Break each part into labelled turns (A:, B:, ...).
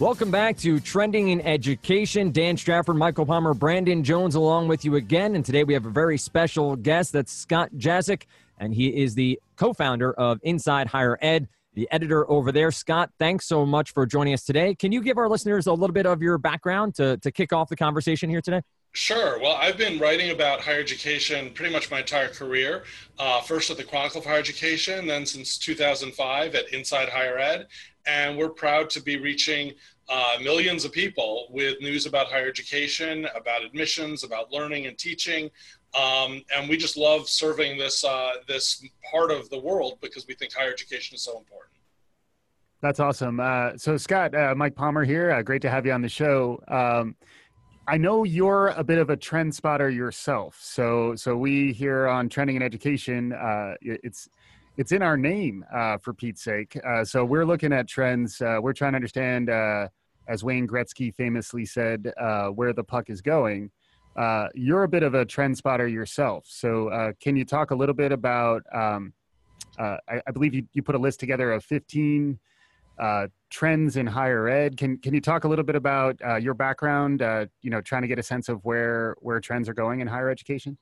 A: Welcome back to Trending in Education. Dan Strafford, Michael Palmer, Brandon Jones along with you again. And today we have a very special guest. That's Scott Jaschik, and he is the co founder of Inside Higher Ed, the editor over there. Scott, thanks so much for joining us today. Can you give our listeners a little bit of your background to, to kick off the conversation here today?
B: Sure. Well, I've been writing about higher education pretty much my entire career. Uh, first at the Chronicle of Higher Education, then since 2005 at Inside Higher Ed. And we're proud to be reaching uh, millions of people with news about higher education, about admissions, about learning and teaching. Um, and we just love serving this, uh, this part of the world because we think higher education is so important.
C: That's awesome. Uh, so, Scott, uh, Mike Palmer here. Uh, great to have you on the show. Um, I know you're a bit of a trend spotter yourself. So, so we here on Trending in Education, uh, it's it's in our name uh, for Pete's sake. Uh, so we're looking at trends. Uh, we're trying to understand, uh, as Wayne Gretzky famously said, uh, where the puck is going. you're a bit of a trend spotter yourself. So can you talk a little bit about? Um, I, I, believe you, you put a list together of 15 uh, trends in higher ed. Can can you talk a little bit about uh, your background? Uh, you know, trying to get a sense of where where trends are going in higher education.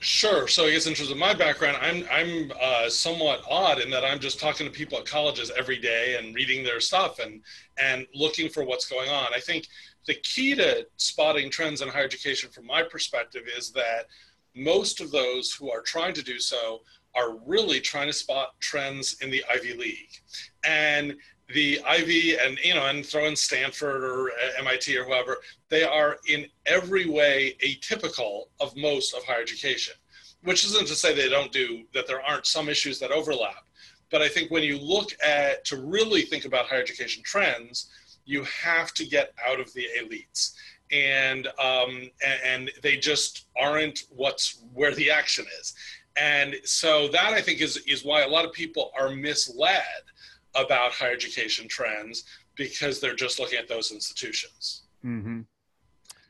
B: Sure. So I guess in terms of my background, I'm I'm uh, somewhat odd in that I'm just talking to people at colleges every day and reading their stuff and and looking for what's going on. I think the key to spotting trends in higher education, from my perspective, is that most of those who are trying to do so are really trying to spot trends in the Ivy League. And the Ivy and you know and throw in Stanford or MIT or whoever, they are in every way atypical of most of higher education. Which isn't to say they don't do that there aren't some issues that overlap. But I think when you look at to really think about higher education trends, you have to get out of the elites and um, and, they just aren't what's where the action is and so that I think is is why a lot of people are misled about higher education trends because they're just looking at those institutions.
C: Mm-hmm.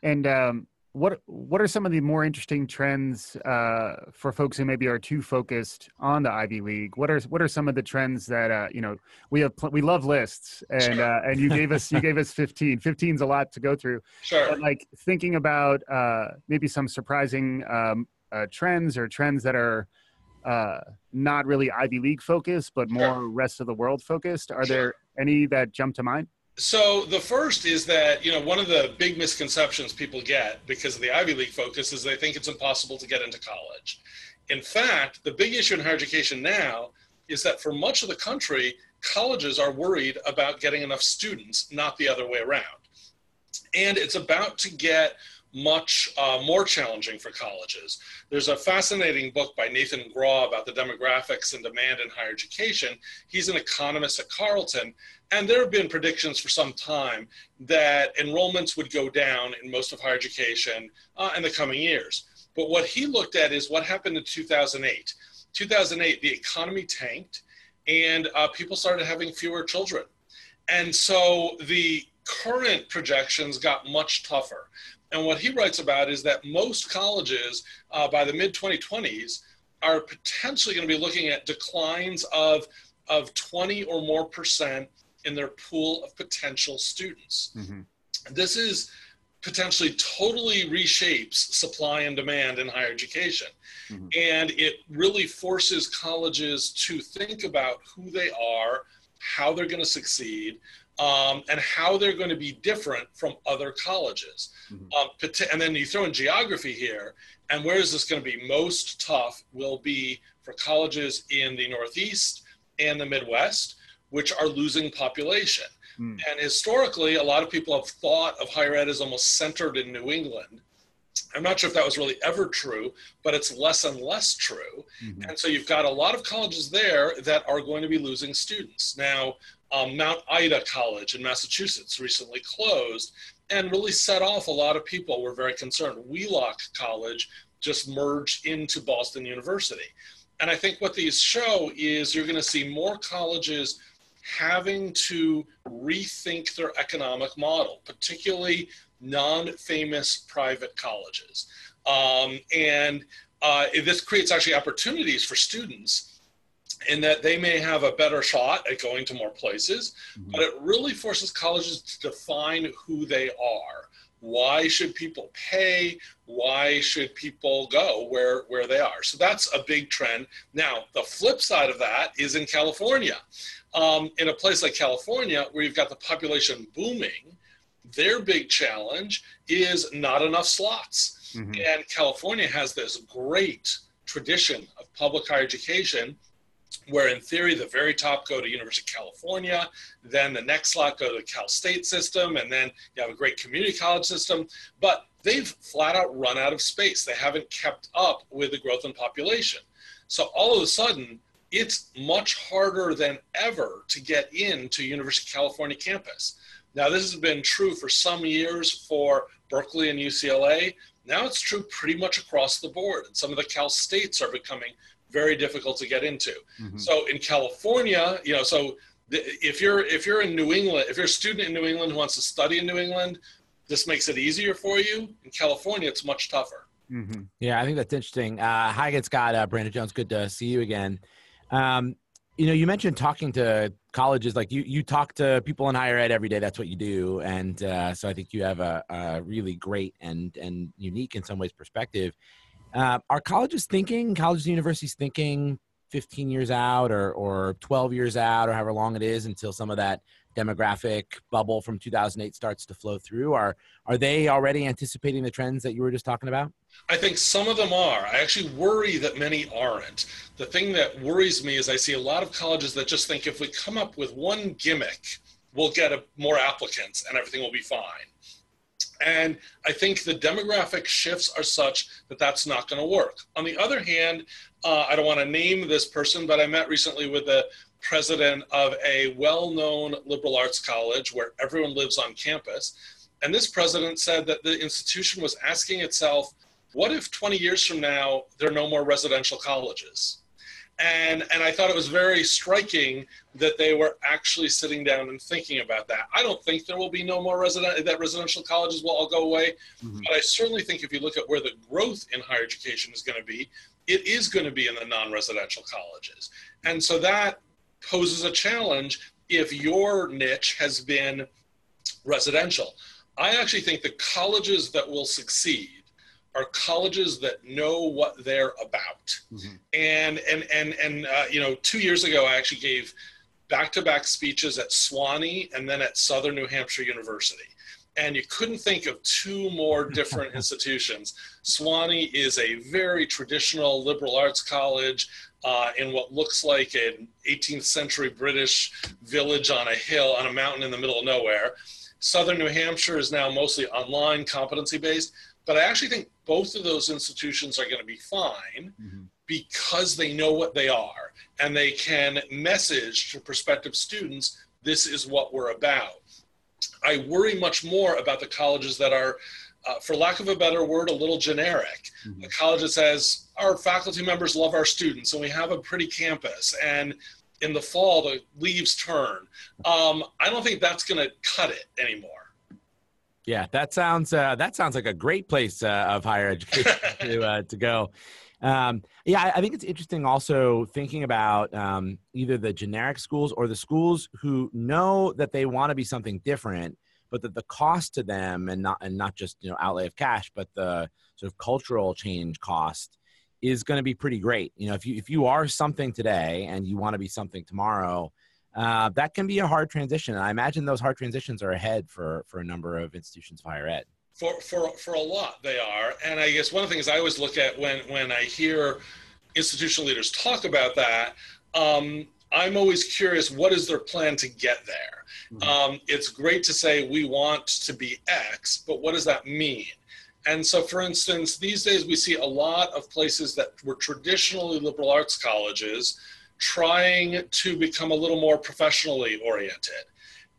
C: And um, what what are some of the more interesting trends uh, for folks who maybe are too focused on the Ivy League? What are what are some of the trends that uh, you know we have we love lists and sure. uh, and you gave us you gave us 15 15 is a lot to go through.
B: Sure.
C: But like thinking about uh, maybe some surprising um, uh, trends or trends that are uh, not really Ivy League focused, but more sure. rest of the world focused. Are sure. there any that jump to mind?
B: So the first is that you know one of the big misconceptions people get because of the Ivy League focus is they think it's impossible to get into college. In fact, the big issue in higher education now is that for much of the country, colleges are worried about getting enough students, not the other way around. And it's about to get much uh, more challenging for colleges. There's a fascinating book by Nathan Grawe about the demographics and demand in higher education. He's an economist at Carleton, and there have been predictions for some time that enrollments would go down in most of higher education uh, in the coming years. But what he looked at is what happened in 2008. 2008, the economy tanked, and uh, people started having fewer children. And so the current projections got much tougher. And what he writes about is that most colleges uh, by the mid 2020s are potentially going to be looking at declines of, of 20 or more percent in their pool of potential students. Mm-hmm. This is potentially totally reshapes supply and demand in higher education. Mm-hmm. And it really forces colleges to think about who they are, how they're going to succeed, um, and how they're going to be different from other colleges. Mm-hmm. Um, and then you throw in geography here, and where is this going to be most tough will be for colleges in the Northeast and the Midwest, which are losing population. Mm. And historically, a lot of people have thought of higher ed as almost centered in New England. I'm not sure if that was really ever true, but it's less and less true. Mm-hmm. And so you've got a lot of colleges there that are going to be losing students. Now, um, Mount Ida College in Massachusetts recently closed and really set off a lot of people were very concerned. Wheelock College just merged into Boston University. And I think what these show is you're going to see more colleges having to rethink their economic model, particularly non famous private colleges. Um, and uh, this creates actually opportunities for students in that they may have a better shot at going to more places,
C: Mhm.
B: but it really forces colleges to define who they are. Why should people pay? Why should people go where, where they are? So that's a big trend. Now, the flip side of that is in California. Um, in a place like California, where you've got the population booming, their big challenge is not enough slots.
C: Mhm.
B: And California has this great tradition of public higher education where in theory the very top go to University of California, then the next slot go to the Cal State system, and then you have a great community college system. But they've flat out run out of space. They haven't kept up with the growth in population. So all of a sudden, it's much harder than ever to get into University of California campus. Now, this has been true for some years for Berkeley and UCLA. Now it's true pretty much across the board. And some of the Cal States are becoming very difficult to get into.
C: Mhm.
B: So in California, you know, so the, if you're if you're in New England, if you're a student in New England who wants to study in New England, this makes it easier for you. In California, it's much tougher.
C: Mhm.
D: Yeah, I think that's interesting. Uh, hi again, Scott. Uh, Brandon Jones, good to see you again. Um, you know, you mentioned talking to colleges. Like you, you talk to people in higher ed every day. That's what you do, and uh, so I think you have a, a really great and and unique in some ways perspective. Uh, are colleges thinking? Colleges and universities thinking 15 years out, or or 12 years out, or however long it is until some of that demographic bubble from 2008 starts to flow through? Are are they already anticipating the trends that you were just talking about?
B: I think some of them are. I actually worry that many aren't. The thing that worries me is I see a lot of colleges that just think if we come up with one gimmick, we'll get a, more applicants and everything will be fine. And I think the demographic shifts are such that that's not going to work. On the other hand, uh, I don't want to name this person, but I met recently with the president of a well known liberal arts college where everyone lives on campus. And this president said that the institution was asking itself, what if 20 years from now there are no more residential colleges? And, and I thought it was very striking that they were actually sitting down and thinking about that. I don't think there will be no more resident that residential colleges will all go away,
C: Mhm.
B: but I certainly think if you look at where the growth in higher education is going to be, it is going to be in the non-residential colleges. And so that poses a challenge if your niche has been residential. I actually think the colleges that will succeed are colleges that know what they're about.
C: Mhm.
B: And and and and uh, you know, two years ago, I actually gave back-to-back speeches at Sewanee and then at Southern New Hampshire University. And you couldn't think of two more different institutions. Sewanee is a very traditional liberal arts college uh, in what looks like an 18th century British village on a hill on a mountain in the middle of nowhere. Southern New Hampshire is now mostly online, competency based. But I actually think both of those institutions are going to be fine
C: Mhm.
B: because they know what they are and they can message to prospective students this is what we're about. I worry much more about the colleges that are, uh, for lack of a better word, a little generic.
C: Mhm.
B: A college that says our faculty members love our students and we have a pretty campus and in the fall the leaves turn. Um, I don't think that's going to cut it anymore.
D: Yeah, that sounds uh, that sounds like a great place uh, of higher education to uh, to go. Um, yeah, I, I think it's interesting also thinking about um, either the generic schools or the schools who know that they want to be something different, but that the cost to them and not and not just you know outlay of cash, but the sort of cultural change cost is going to be pretty great. You know, if you if you are something today and you want to be something tomorrow, uh, that can be a hard transition. And I imagine those hard transitions are ahead for for a number of institutions of higher ed.
B: For, for, for a lot, they are. And I guess one of the things I always look at when, when I hear institutional leaders talk about that, um, I'm always curious what is their plan to get there?
C: Mhm.
B: Um, it's great to say we want to be X, but what does that mean? And so, for instance, these days we see a lot of places that were traditionally liberal arts colleges trying to become a little more professionally oriented.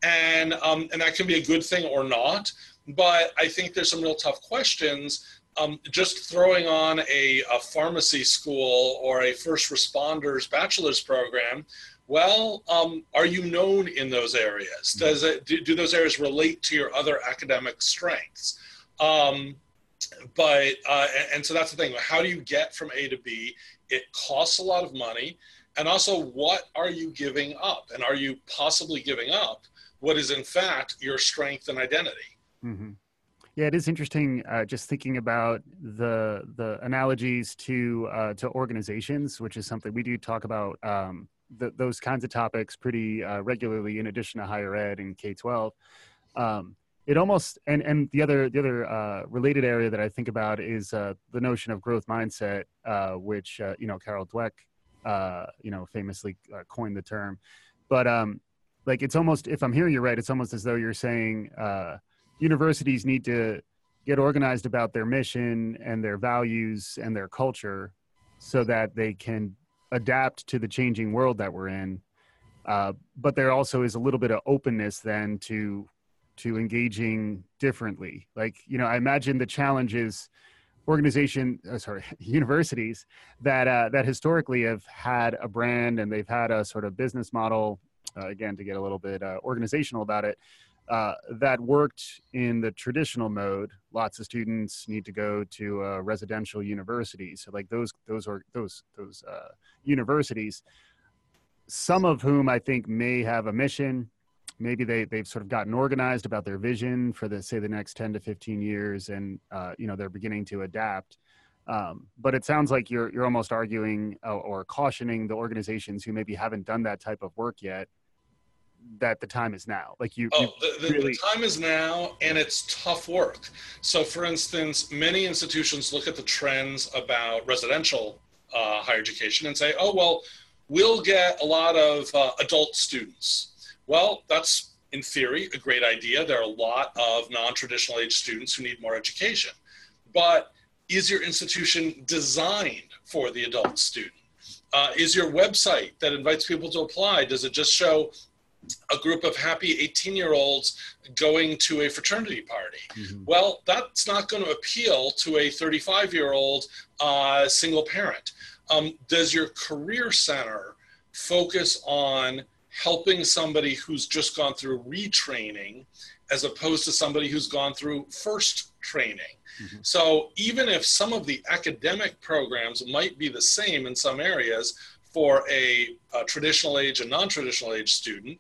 B: And, um, and that can be a good thing or not but I think there's some real tough questions. Um, just throwing on a, a, pharmacy school or a first responders bachelor's program, well, um, are you known in those areas? Does it do, do, those areas relate to your other academic strengths? Um, but uh, and, and so that's the thing. How do you get from A to B? It costs a lot of money. And also, what are you giving up? And are you possibly giving up what is, in fact, your strength and identity?
C: Mm-hmm. Yeah, it is interesting. Uh, just thinking about the the analogies to uh, to organizations, which is something we do talk about um, the, those kinds of topics pretty uh, regularly, in addition to higher ed and K twelve. Um, it almost and and the other the other uh, related area that I think about is uh, the notion of growth mindset, uh, which you know Carol Dweck, uh, you know, famously uh, coined the term. But um, like it's almost if I'm hearing you right, it's almost as though you're saying universities need to get organized about their mission and their values and their culture, so that they can adapt to the changing world that we're in. but there also is a little bit of openness then to to engaging differently like you know i imagine the challenges organization uh, sorry universities that uh, that historically have had a brand and they've had a sort of business model uh, again to get a little bit uh, organizational about it uh, that worked in the traditional mode. Lots of students need to go to a residential university so like those those are those those uh, universities some of whom i think may have a mission maybe they they've sort of gotten organized about their vision for the say the next 10 to 15 years and uh, you know they're beginning to adapt. Um, but it sounds like you're you're almost arguing uh, or cautioning the organizations who maybe haven't done that type of work yet that the time is now. Like you
B: oh the, the, really... the time is now and it's tough work. So for instance many institutions look at the trends about residential uh, higher education and say oh well we'll get a lot of uh, adult students well, that's in theory a great idea. There are a lot of non traditional age students who need more education. But is your institution designed for the adult student? Uh, is your website that invites people to apply, does it just show a group of happy 18 year olds going to a fraternity party. Mm-hmm. Well, that's not going to appeal to a 35 year old uh, single parent. Um, does your career center focus on helping somebody who's just gone through retraining as opposed to somebody who's gone through first training. Mm-hmm. So even if some of the academic programs might be the same in some areas for a, a traditional age and non-traditional age student,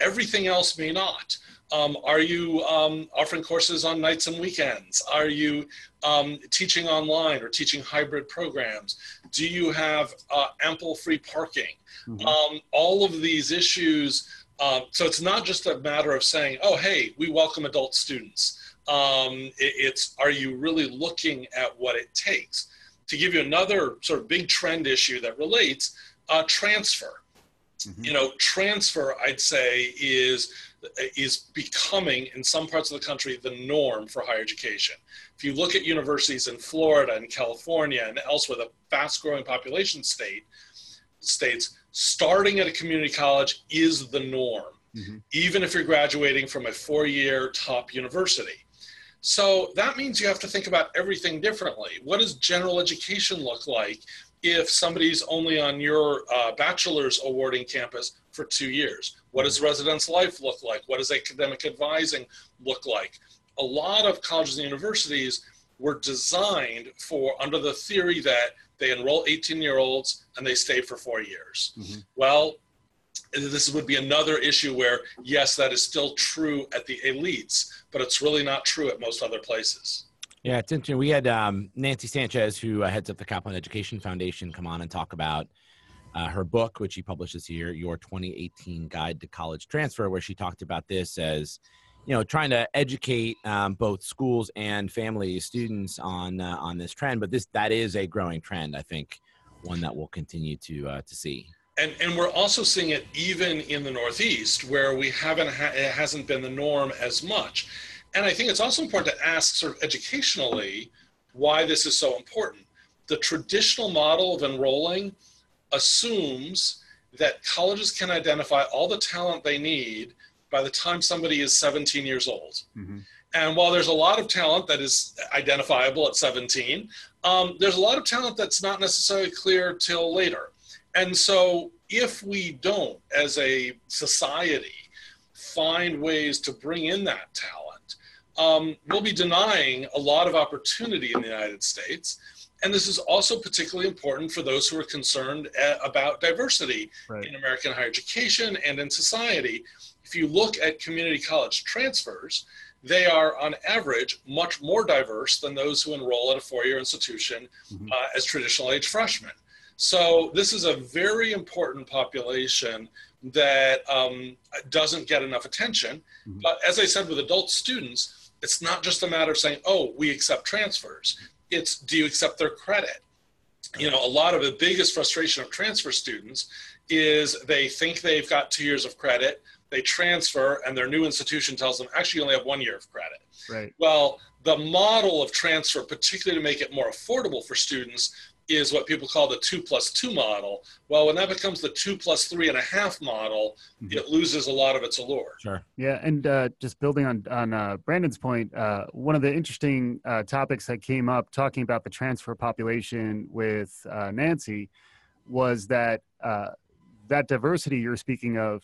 B: everything else may not. Um, are you um, offering courses on nights and weekends? Are you um, teaching online or teaching hybrid programs? Do you have uh, ample free parking? Mm-hmm. Um, all of these issues. Uh, so it's not just a matter of saying, oh, hey, we welcome adult students. Um, it, it's are you really looking at what it takes? To give you another sort of big trend issue that relates, uh, transfer. Mm-hmm. You know, transfer, I'd say, is is becoming in some parts of the country the norm for higher education. If you look at universities in Florida and California and elsewhere, the fast growing population state states, starting at a community college is the norm, mm-hmm. even if you're graduating from a four year top university. So that means you have to think about everything differently. What does general education look like if somebody's only on your uh, bachelor's awarding campus for two years? What does residence life look like? What does academic advising look like? A lot of colleges and universities were designed for under the theory that they enroll 18 year olds and they stay for four years. Mm-hmm. Well, this would be another issue where, yes, that is still true at the elites, but it's really not true at most other places.
D: Yeah, it's interesting. We had um, Nancy Sanchez, who uh, heads up the Kaplan Education Foundation, come on and talk about uh, her book, which she published this year, Your 2018 Guide to College Transfer, where she talked about this as, you know, trying to educate um, both schools and families, students on uh, on this trend. But this that is a growing trend, I think, one that we'll continue to uh, to see.
B: And, and we're also seeing it even in the Northeast, where we haven't ha- it hasn't been the norm as much. And I think it's also important to ask, sort of educationally, why this is so important. The traditional model of enrolling assumes that colleges can identify all the talent they need by the time somebody is 17 years old. Mm-hmm. And while there's a lot of talent that is identifiable at 17, um, there's a lot of talent that's not necessarily clear till later. And so, if we don't, as a society, find ways to bring in that talent, um, will be denying a lot of opportunity in the United States. And this is also particularly important for those who are concerned uh, about diversity right. in American higher education and in society. If you look at community college transfers, they are on average much more diverse than those who enroll at a four year institution mm-hmm. uh, as traditional age freshmen. So, this is a very important population that um, doesn't get enough attention. Mm-hmm. But as I said with adult students, it's not just a matter of saying, oh, we accept transfers. It's do you accept their credit? You know, a lot of the biggest frustration of transfer students is they think they've got two years of credit they transfer and their new institution tells them actually you only have one year of credit
C: right
B: well the model of transfer particularly to make it more affordable for students is what people call the two plus two model well when that becomes the two plus three and a half model mm-hmm. it loses a lot of its allure
D: sure
C: yeah and uh, just building on on uh, brandon's point uh, one of the interesting uh, topics that came up talking about the transfer population with uh, nancy was that uh, that diversity you're speaking of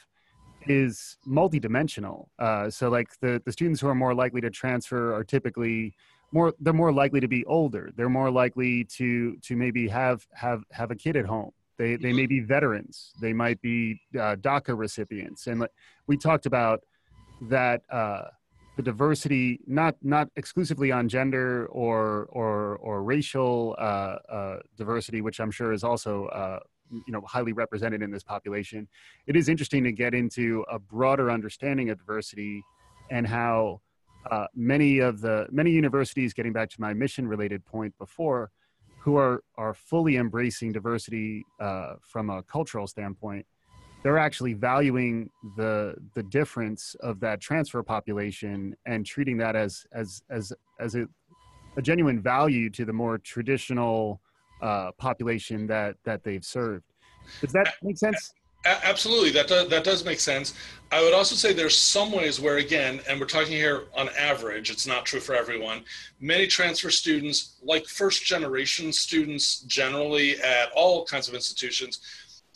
C: is multidimensional. Uh, so like the, the students who are more likely to transfer are typically more they're more likely to be older. They're more likely to to maybe have have have a kid at home. They they may be veterans. They might be uh, DACA recipients. And we talked about that uh, the diversity not not exclusively on gender or or or racial uh, uh, diversity, which I'm sure is also uh, you know highly represented in this population it is interesting to get into a broader understanding of diversity and how uh, many of the many universities getting back to my mission related point before who are are fully embracing diversity uh, from a cultural standpoint they're actually valuing the the difference of that transfer population and treating that as as as as a, a genuine value to the more traditional uh, population that that they've served. Does that make sense?
B: Absolutely, that does, that does make sense. I would also say there's some ways where, again, and we're talking here on average, it's not true for everyone. Many transfer students, like first generation students generally at all kinds of institutions,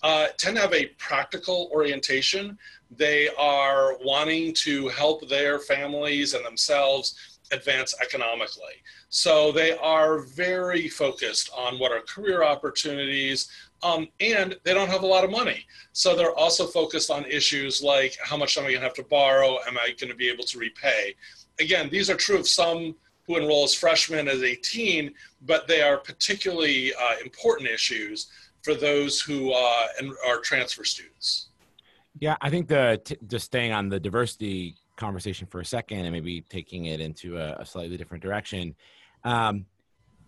B: uh, tend to have a practical orientation. They are wanting to help their families and themselves advance economically. So they are very focused on what are career opportunities, um, and they don't have a lot of money. So they're also focused on issues like how much am I going to have to borrow? Am I going to be able to repay? Again, these are true of some who enroll as freshmen as 18, but they are particularly uh, important issues for those who uh, are transfer students.
D: Yeah, I think the t- just staying on the diversity conversation for a second and maybe taking it into a, a slightly different direction. Um,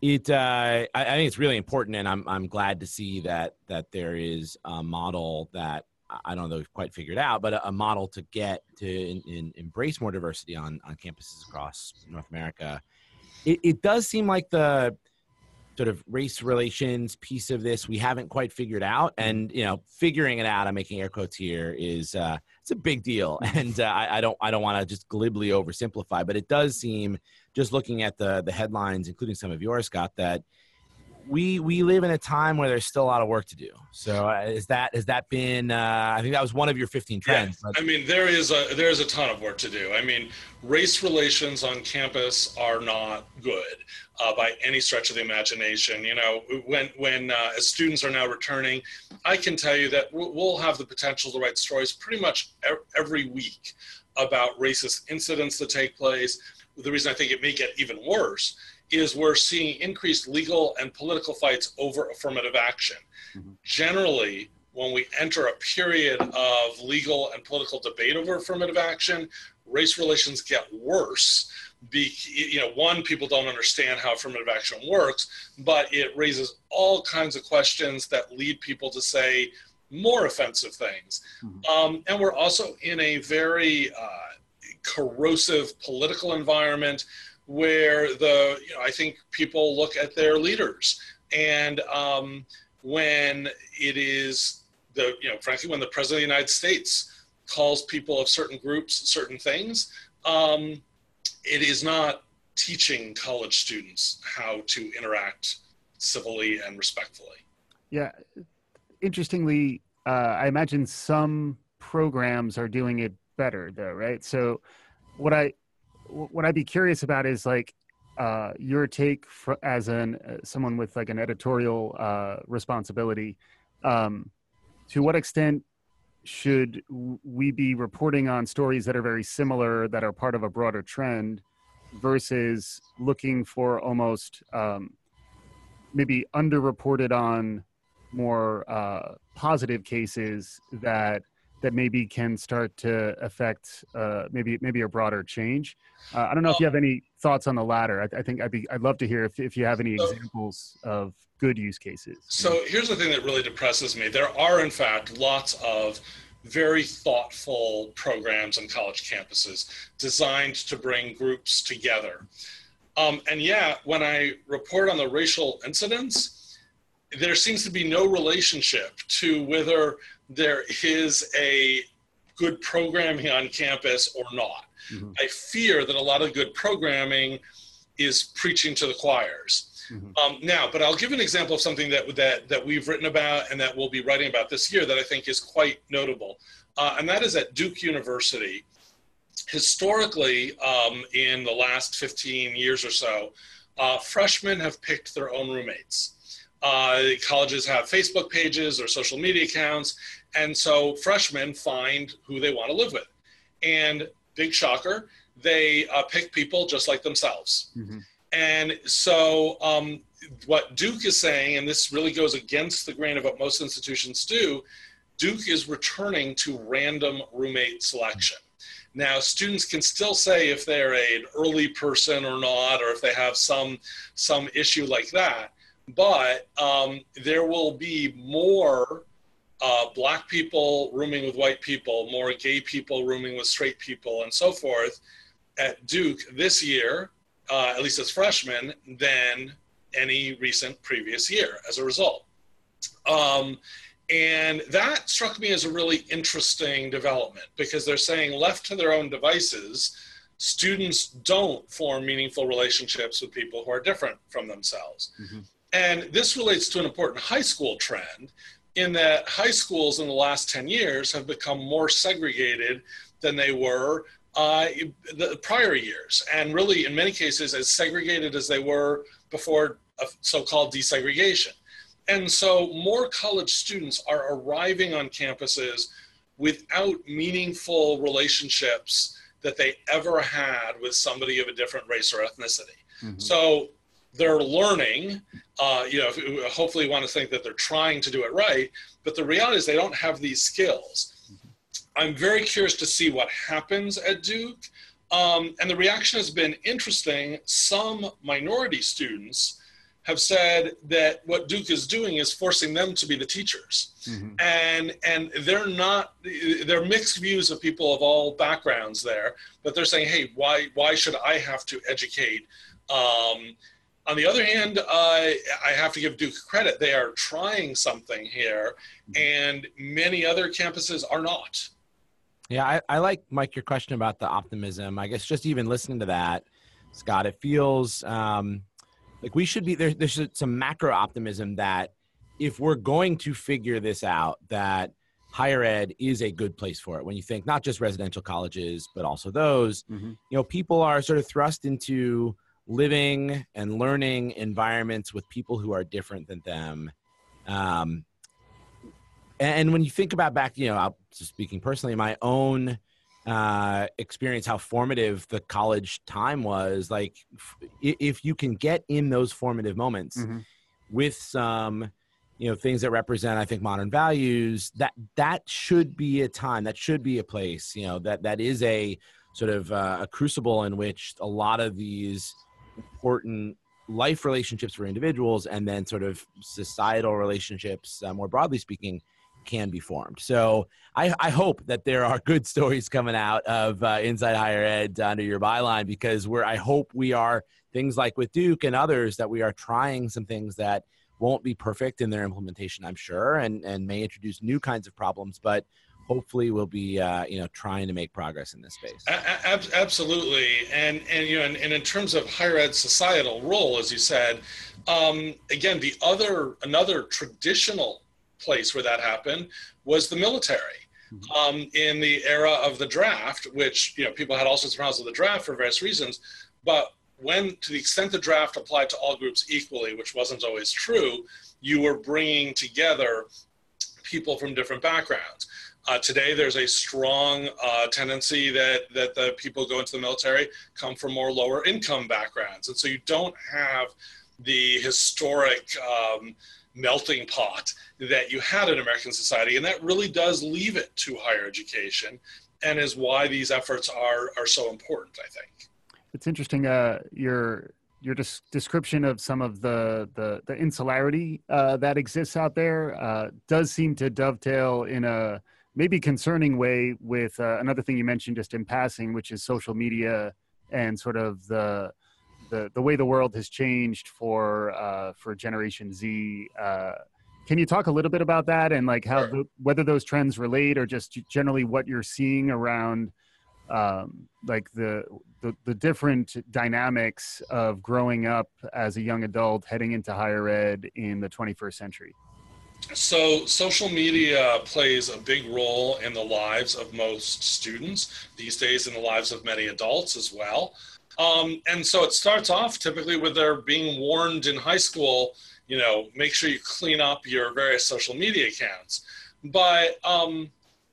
D: it uh, I, I, think it's really important, and I'm I'm glad to see that that there is a model that I don't know we've quite figured out, but a, a model to get to in, in, embrace more diversity on on campuses across North America. It, it does seem like the sort of race relations piece of this we haven't quite figured out and you know figuring it out i'm making air quotes here is uh it's a big deal. And uh, I, I don't i don't want to just glibly oversimplify but it does seem just looking at the the headlines including some of yours scott that we we live in a time where there's still a lot of work to do. So uh, is that has that been? Uh, I think that was one of your 15 trends.
B: Yeah. I mean, there is a there is a ton of work to do. I mean, race relations on campus are not good uh, by any stretch of the imagination. You know, when when uh, as students are now returning, I can tell you that we'll have the potential to write stories pretty much every week about racist incidents that take place. The reason I think it may get even worse is we're seeing increased legal and political fights over affirmative action. Mm-hmm. Generally, when we enter a period of legal and political debate over affirmative action, race relations get worse. Be, you know, one, people don't understand how affirmative action works, but it raises all kinds of questions that lead people to say more offensive things. Mm-hmm. Um, and we're also in a very uh, corrosive political environment where the you know I think people look at their leaders. And um, when it is the you know frankly when the president of the United States calls people of certain groups certain things um, it is not teaching college students how to interact civilly and respectfully.
C: Yeah. Interestingly uh, I imagine some programs are doing it better though right? So what I what I'd be curious about is like uh, your take for, as an uh, someone with like an editorial uh, responsibility. Um, to what extent should we be reporting on stories that are very similar that are part of a broader trend versus looking for almost um, maybe underreported on more uh, positive cases that that maybe can start to affect uh, maybe maybe a broader change. Uh, I don't know if you have any thoughts on the latter. I, I, think I'd be I'd love to hear if, if you have any examples of good use cases.
B: So here's the thing that really depresses me. There are in fact lots of very thoughtful programs on college campuses designed to bring groups together. Um, and yet, when I report on the racial incidents, there seems to be no relationship to whether there is a good programming on campus or not. Mm-hmm. I fear that a lot of good programming is preaching to the choirs. Mm-hmm. Um, now, but I'll give an example of something that, that, that we've written about and that we'll be writing about this year that I think is quite notable. Uh, and that is at Duke University. Historically, um, in the last 15 years or so, uh, freshmen have picked their own roommates. Uh, colleges have Facebook pages or social media accounts, and so freshmen find who they want to live with. And big shocker, they uh, pick people just like themselves. Mm-hmm. And so, um, what Duke is saying, and this really goes against the grain of what most institutions do, Duke is returning to random roommate selection. Now, students can still say if they're an early person or not, or if they have some some issue like that. But um, there will be more uh, black people rooming with white people, more gay people rooming with straight people, and so forth at Duke this year, uh, at least as freshmen, than any recent previous year as a result. Um, and that struck me as a really interesting development because they're saying, left to their own devices, students don't form meaningful relationships with people who are different from themselves. Mm-hmm. And this relates to an important high school trend in that high schools in the last 10 years have become more segregated than they were uh, the prior years, and really, in many cases, as segregated as they were before so called desegregation. And so, more college students are arriving on campuses without meaningful relationships that they ever had with somebody of a different race or ethnicity. Mm-hmm. So, they're learning. Uh, you know, hopefully, want to think that they're trying to do it right, but the reality is they don't have these skills. I'm very curious to see what happens at Duke. Um, and the reaction has been interesting. Some minority students have said that what Duke is doing is forcing them to be the teachers. Mm-hmm. And and they're not they're mixed views of people of all backgrounds there, but they're saying, hey, why why should I have to educate? Um, on the other hand, uh, I have to give Duke credit. They are trying something here, mm-hmm. and many other campuses are not.
D: Yeah, I, I like Mike your question about the optimism. I guess just even listening to that, Scott, it feels um, like we should be there. There's some macro optimism that if we're going to figure this out, that higher ed is a good place for it. When you think not just residential colleges, but also those, mm-hmm. you know, people are sort of thrust into living and learning environments with people who are different than them. Um, and when you think about back, you know, just speaking personally, my own uh, experience, how formative the college time was. Like, if you can get in those formative moments mm-hmm. with some, you know, things that represent, I think, modern values, that that should be a time, that should be a place, you know, that that is a sort of uh, a crucible in which a lot of these important life relationships for individuals and then sort of societal relationships, uh, more broadly speaking, can be formed. So I, I, hope that there are good stories coming out of uh, Inside Higher Ed under your byline because we're I hope we are things like with Duke and others that we are trying some things that won't be perfect in their implementation, I'm sure, and and may introduce new kinds of problems, but hopefully we'll be uh, you know trying to make progress in this space
B: absolutely and and you know and, and, in terms of higher ed societal role as you said um, again the other another traditional place where that happened was the military. mm-hmm. um, in the era of the draft, which you know people had all sorts of problems with the draft for various reasons, but when to the extent the draft applied to all groups equally, which wasn't always true, you were bringing together people from different backgrounds. Uh, today, there's a strong uh, tendency that that the people go into the military come from more lower income backgrounds, and so you don't have the historic um, melting pot that you had in American society, and that really does leave it to higher education, and is why these efforts are are so important. I think
C: it's interesting. Uh, your your des- description of some of the the, the insularity uh, that exists out there uh, does seem to dovetail in a maybe concerning way with uh, another thing you mentioned just in passing, which is social media and sort of the the, the way the world has changed for uh, for Generation Z. Uh, can you talk a little bit about that and like how the, whether those trends relate or just generally what you're seeing around um, like the, the the different dynamics of growing up as a young adult heading into higher ed in the 21st century?
B: So, social media plays a big role in the lives of most students these days, in the lives of many adults as well. Um, and so, it starts off typically with their being warned in high school, you know, make sure you clean up your various social media accounts. But um,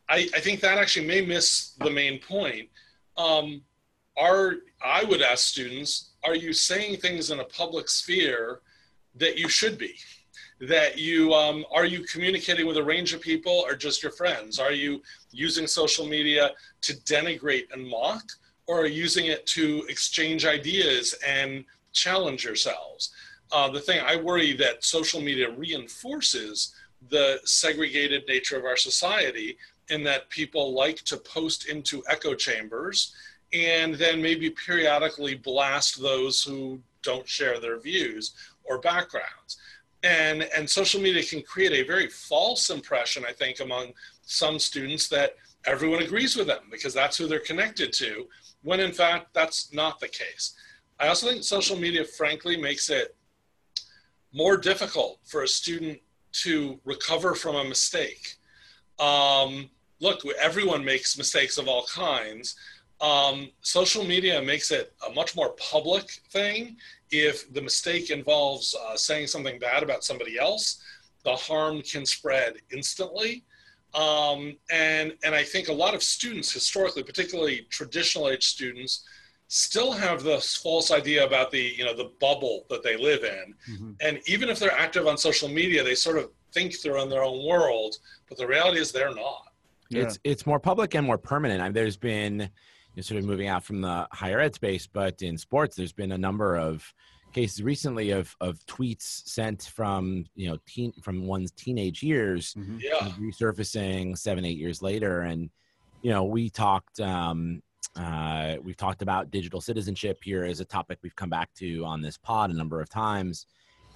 B: I, I, think that actually may miss the main point. Um, are I would ask students, are you saying things in a public sphere that you should be? That you um, are you communicating with a range of people or just your friends? Are you using social media to denigrate and mock or are you using it to exchange ideas and challenge yourselves? Uh, the thing i worry that social media reinforces the segregated nature of our society in that people like to post into echo chambers and then maybe periodically blast those who don't share their views or backgrounds and and social media can create a very false impression i think among some students that everyone agrees with them because that's who they're connected to when in fact that's not the case. I also think social media frankly makes it more difficult for a student to recover from a mistake. Um, look everyone makes mistakes of all kinds. Um, social media makes it a much more public thing if the mistake involves uh, saying something bad about somebody else, the harm can spread instantly. Um, and, and I think a lot of students, historically, particularly traditional age students, still have this false idea about the, you know, the bubble that they live in. Mm-hmm. And even if they're active on social media, they sort of think they're in their own world, but the reality is they're not.
D: Yeah. It's, it's more public and more permanent. I mean, there's been, you know, sort of moving out from the higher ed space, but in sports, there's been a number of cases recently of of tweets sent from you know teen from one's teenage years
B: mm-hmm. yeah.
D: resurfacing seven eight years later and you know we talked um uh we've talked about digital citizenship here as a topic we've come back to on this pod a number of times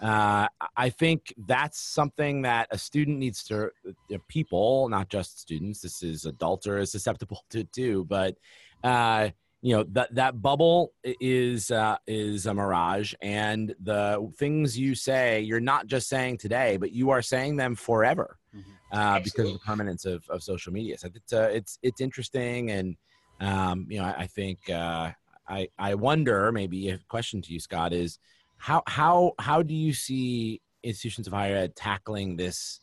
D: uh, I think that's something that a student needs to, uh, people, not just students, this is adults are susceptible to too, but, uh, you know that that bubble is uh, is a mirage and the things you say you're not just saying today but you are saying them forever mm-hmm. uh, because of the permanence of, of social media so it's uh, it's it's interesting and um, you know I, I think uh, I I wonder maybe a question to you Scott is how how how do you see institutions of higher ed tackling this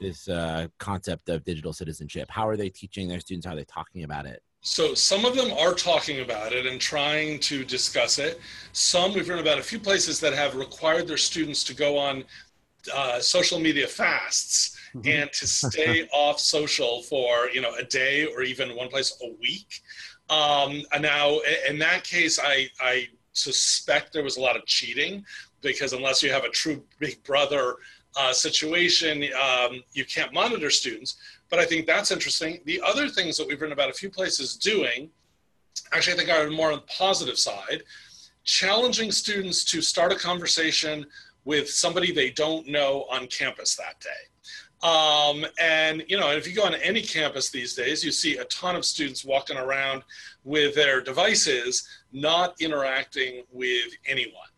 D: this uh, concept of digital citizenship? How are they teaching their students? How are they talking about it?
B: So some of them are talking about it and trying to discuss it. Some we've heard about a few places that have required their students to go on uh, social media fasts mm-hmm. and to stay off social for you know a day or even one place a week. Um, and now in that case, I I suspect there was a lot of cheating because unless you have a true big brother uh, situation, um, you can't monitor students. But I think that's interesting. The other things that we've written about a few places doing, actually, I think are more on the positive side, challenging students to start a conversation with somebody they don't know on campus that day. Um, and you know, if you go on any campus these days, you see a ton of students walking around with their devices, not interacting with anyone.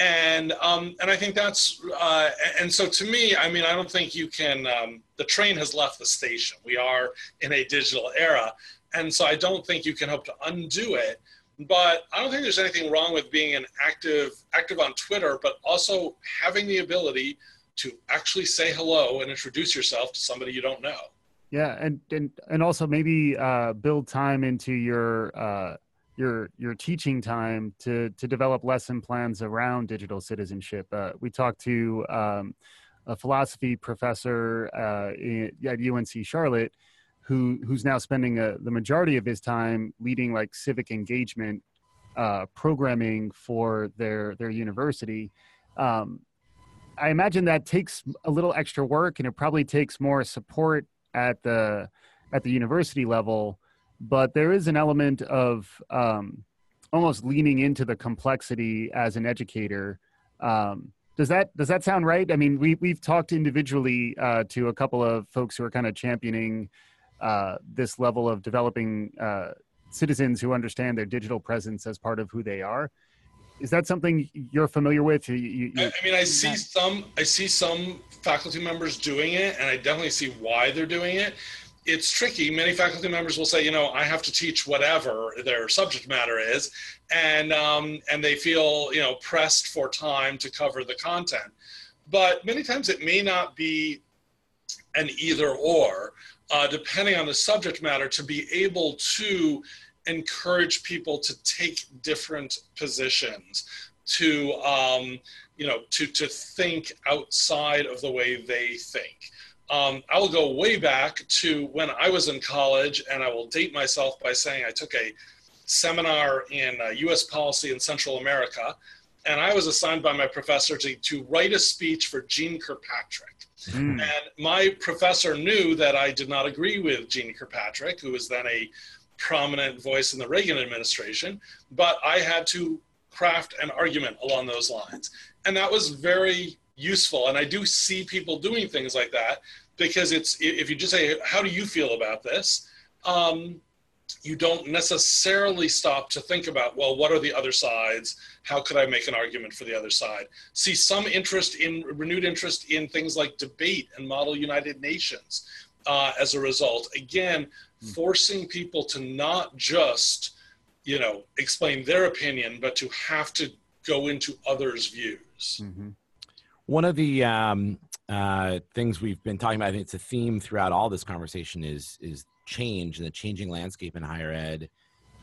B: And um, and I think that's uh, and so to me, I mean, I don't think you can. Um, the train has left the station. We are in a digital era, and so I don't think you can hope to undo it. But I don't think there's anything wrong with being an active active on Twitter, but also having the ability to actually say hello and introduce yourself to somebody you don't know.
C: Yeah, and and and also maybe uh, build time into your uh, your your teaching time to to develop lesson plans around digital citizenship. Uh, we talked to um, a philosophy professor uh, at UNC Charlotte who who's now spending a, the majority of his time leading like civic engagement uh, programming for their their university. Um, I imagine that takes a little extra work, and it probably takes more support at the at the university level but there is an element of um, almost leaning into the complexity as an educator. Um, does that does that sound right? I mean, we we've talked individually uh, to a couple of folks who are kind of championing uh, this level of developing uh, citizens who understand their digital presence as part of who they are. Is that something you're familiar with? You, you,
B: I, I mean, I see some I see some faculty members doing it, and I definitely see why they're doing it it's tricky. Many faculty members will say, you know, I have to teach whatever their subject matter is, and um, and they feel you know pressed for time to cover the content. But many times it may not be an either or, uh, depending on the subject matter, to be able to encourage people to take different positions, to um, you know, to to think outside of the way they think. Um, I will go way back to when I was in college, and I will date myself by saying I took a seminar in uh, US policy in Central America, and I was assigned by my professor to, to write a speech for Jeane Kirkpatrick. Mm. And my professor knew that I did not agree with Jeane Kirkpatrick, who was then a prominent voice in the Reagan administration, but I had to craft an argument along those lines. And that was very useful. And I do see people doing things like that because it's if you just say, "How do you feel about this?" Um, you don't necessarily stop to think about, well, what are the other sides? How could I make an argument for the other side? See some interest in renewed interest in things like debate and model United Nations uh, as a result. Again, mm-hmm. forcing people to not just, you know, explain their opinion, but to have to go into others' views. Mm-hmm.
D: One of the um, uh, things we've been talking about, I think it's a theme throughout all this conversation, is is change and the changing landscape in higher ed.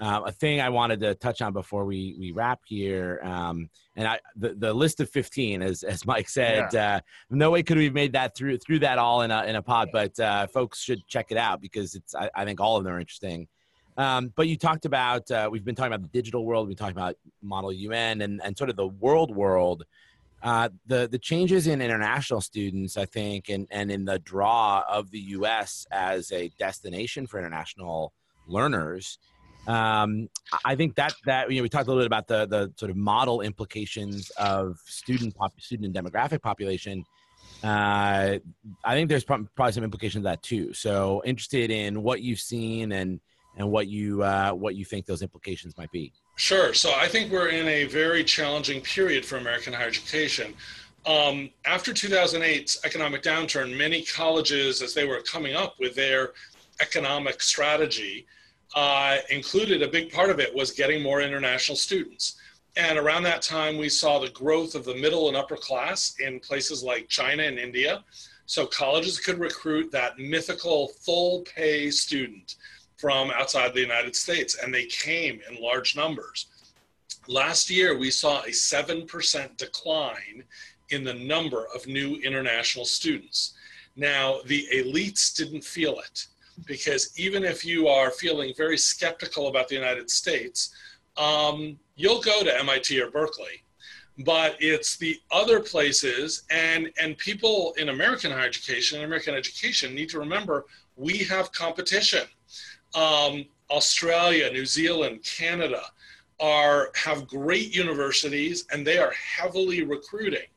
D: Uh, a thing I wanted to touch on before we we wrap here, um, and I the, the list of fifteen, as as Mike said, yeah. uh, no way could we have made that through through that all in a in a pod, but uh, folks should check it out because it's I, I think all of them are interesting. Um, but you talked about uh, we've been talking about the digital world, we talked about Model UN, and and sort of the world world. Uh, the the changes in international students, I think, and and in the draw of the U.S. as a destination for international learners, um, I think that that you know we talked a little bit about the the sort of model implications of student pop, student and demographic population. Uh, I think there's probably some implications of that too. So interested in what you've seen and and what you uh, what you think those implications might be.
B: Sure. So I think we're in a very challenging period for American higher education. Um, after 2008's economic downturn, many colleges, as they were coming up with their economic strategy, uh, included a big part of it was getting more international students. And around that time, we saw the growth of the middle and upper class in places like China and India. So colleges could recruit that mythical full pay student from outside the United States, and they came in large numbers. Last year, we saw a 7% decline in the number of new international students. Now, the elites didn't feel it because even if you are feeling very skeptical about the United States, um, you'll go to MIT or Berkeley. But it's the other places, and, and people in American higher education, American education, need to remember we have competition um, Australia, New Zealand, Canada are have great universities and they are heavily recruiting.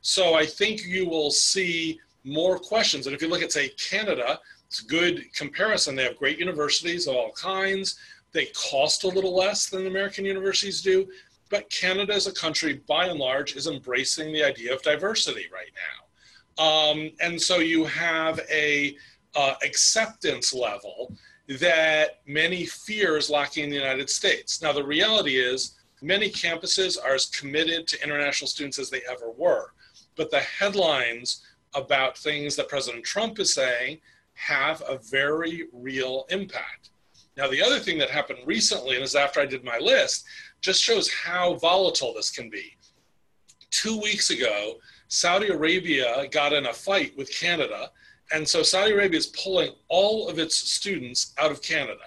B: So I think you will see more questions. And if you look at say Canada, it's a good comparison. They have great universities of all kinds. They cost a little less than American universities do, but Canada as a country, by and large, is embracing the idea of diversity right now. Um, and so you have a uh, acceptance level that many fear is lacking in the United States. Now, the reality is many campuses are as committed to international students as they ever were. But the headlines about things that President Trump is saying have a very real impact. Now, the other thing that happened recently, and is after I did my list, just shows how volatile this can be. Two weeks ago, Saudi Arabia got in a fight with Canada, and so Saudi Arabia is pulling all of its students out of Canada,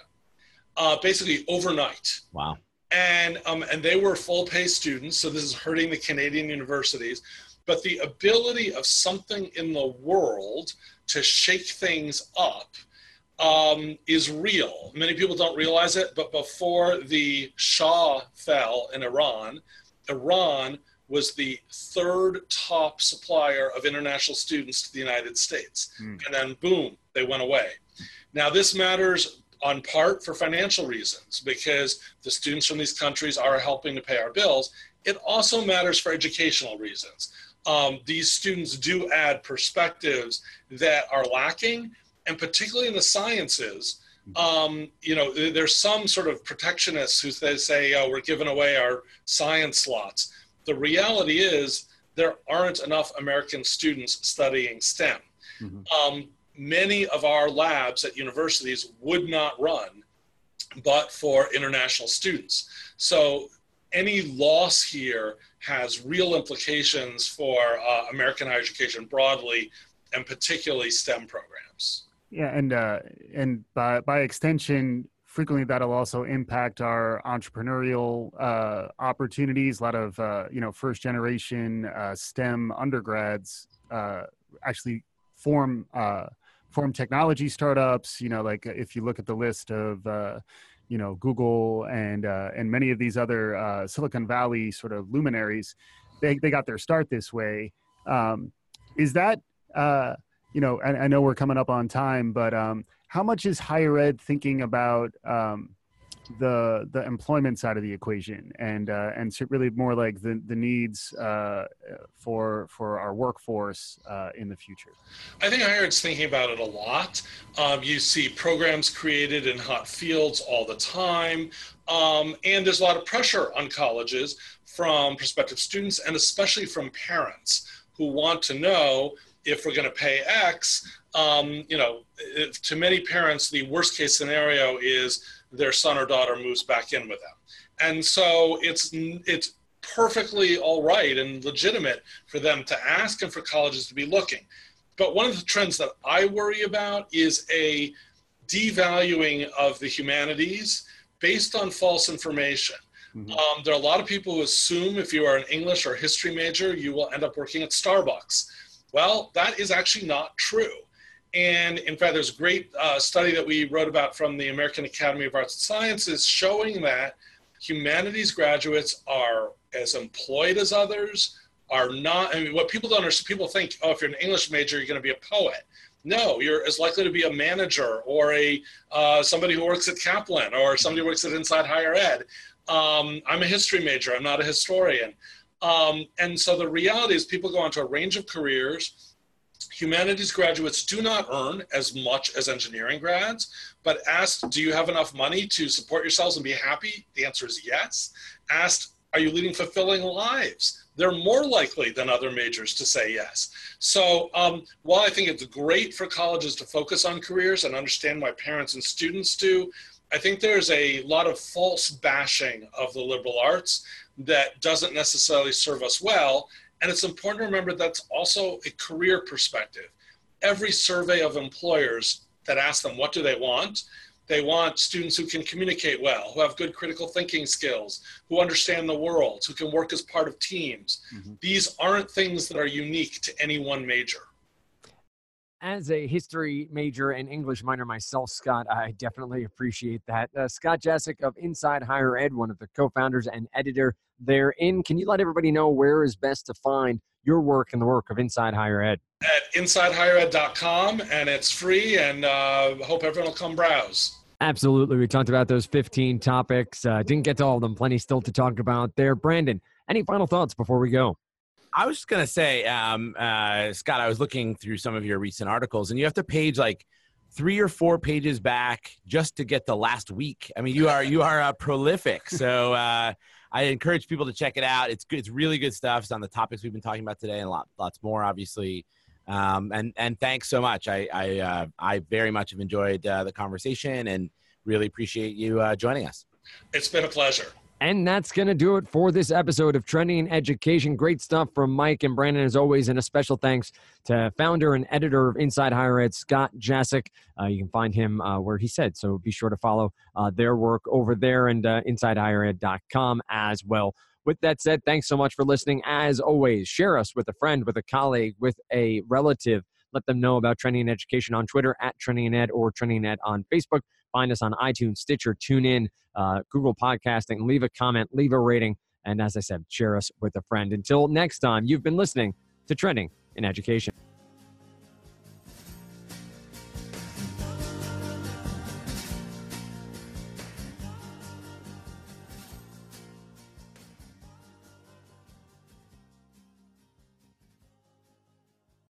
B: uh, basically overnight.
D: Wow.
B: And um, and they were full pay students, so this is hurting the Canadian universities. But the ability of something in the world to shake things up um, is real. Many people don't realize it, but before the Shah fell in Iran, Iran was the third top supplier of international students to the United States. Mm. And then, boom, they went away. Now, this matters on part for financial reasons because the students from these countries are helping to pay our bills. It also matters for educational reasons. Um, these students do add perspectives that are lacking and particularly in the sciences, um, you know, there's some sort of protectionists who say, oh, we're giving away our science slots. The reality is there aren't enough American students studying STEM. Mm-hmm. Um, many of our labs at universities would not run but for international students. So any loss here has real implications for uh, American higher education broadly and particularly STEM programs.
C: Yeah, and uh, and by by extension, frequently that'll also impact our entrepreneurial uh, opportunities. A lot of uh, you know first generation uh, STEM undergrads uh, actually form uh, form technology startups. You know, like if you look at the list of you know Google and and many of these other Silicon Valley sort of luminaries, they they got their start this way. Um, is that uh, you know, I, I know we're coming up on time, but um, how much is higher ed thinking about um, the the employment side of the equation and uh, and really more like the the needs uh, for for our workforce uh, in the future?
B: I think higher ed's thinking about it a lot. Um, you see programs created in hot fields all the time, um, and there's a lot of pressure on colleges from prospective students and especially from parents who want to know if we're going to pay X, um, you know, to many parents, the worst case scenario is their son or daughter moves back in with them. And so it's, it's perfectly all right and legitimate for them to ask and for colleges to be looking. But one of the trends that I worry about is a devaluing of the humanities based on false information. Mm-hmm. Um, there are a lot of people who assume if you are an English or history major, you will end up working at Starbucks. Well, that is actually not true. And in fact, there's a great uh, study that we wrote about from the American Academy of Arts and Sciences showing that humanities graduates are as employed as others, are not. I mean, what people don't understand, people think, oh, if you're an English major, you're going to be a poet. No, you're as likely to be a manager or a uh, somebody who works at Kaplan or somebody who works at Inside Higher Ed. Um, I'm a history major. I'm not a historian. Um, and so the reality is people go into a range of careers. Humanities graduates do not earn as much as engineering grads, but asked, do you have enough money to support yourselves and be happy? The answer is yes. Asked, are you leading fulfilling lives? They're more likely than other majors to say yes. So um, while I think it's great for colleges to focus on careers and understand why parents and students do, I think there's a lot of false bashing of the liberal arts that doesn't necessarily serve us well. And it's important to remember that's also a career perspective. Every survey of employers that ask them what do they want, they want students who can communicate well, who have good critical thinking skills, who understand the world, who can work as part of teams. Mm-hmm. These aren't things that are unique to any one major
A: as a history major and English minor myself, Scott, I definitely appreciate that. Uh, Scott Jaschik of Inside Higher Ed, one of the co founders and editor therein. Can you let everybody know where is best to find your work and the work of Inside Higher Ed?
B: At insidehighered.com, and it's free, and uh, hope everyone will come browse.
A: Absolutely. We talked about those 15 topics. Uh, didn't get to all of them. Plenty still to talk about there. Brandon, any final thoughts before we go?
D: I was just going to say, um, uh, Scott, I was looking through some of your recent articles, and you have to page like three or four pages back just to get the last week. I mean, you are you are uh, prolific. So uh, I encourage people to check it out. It's good. It's really good stuff. It's on the topics we've been talking about today, and a lot, lots more, obviously. Um, and and thanks so much. I I, uh, I very much have enjoyed uh, the conversation and really appreciate you uh, joining us.
B: It's been a pleasure.
A: And that's going to do it for this episode of Trending in Education. Great stuff from Mike and Brandon, as always. And a special thanks to founder and editor of Inside Higher Ed, Scott Jaschik. Uh, you can find him uh, where he said. So be sure to follow uh, their work over there and uh, InsideHigherEd.com as well. With that said, thanks so much for listening. As always, share us with a friend, with a colleague, with a relative. Let them know about Trending in Education on Twitter at Trending in Ed or Trending in Ed on Facebook. Find us on iTunes, Stitcher, TuneIn, uh, Google Podcasting. Leave a comment, leave a rating, and as I said, share us with a friend. Until next time, you've been listening to Trending in Education.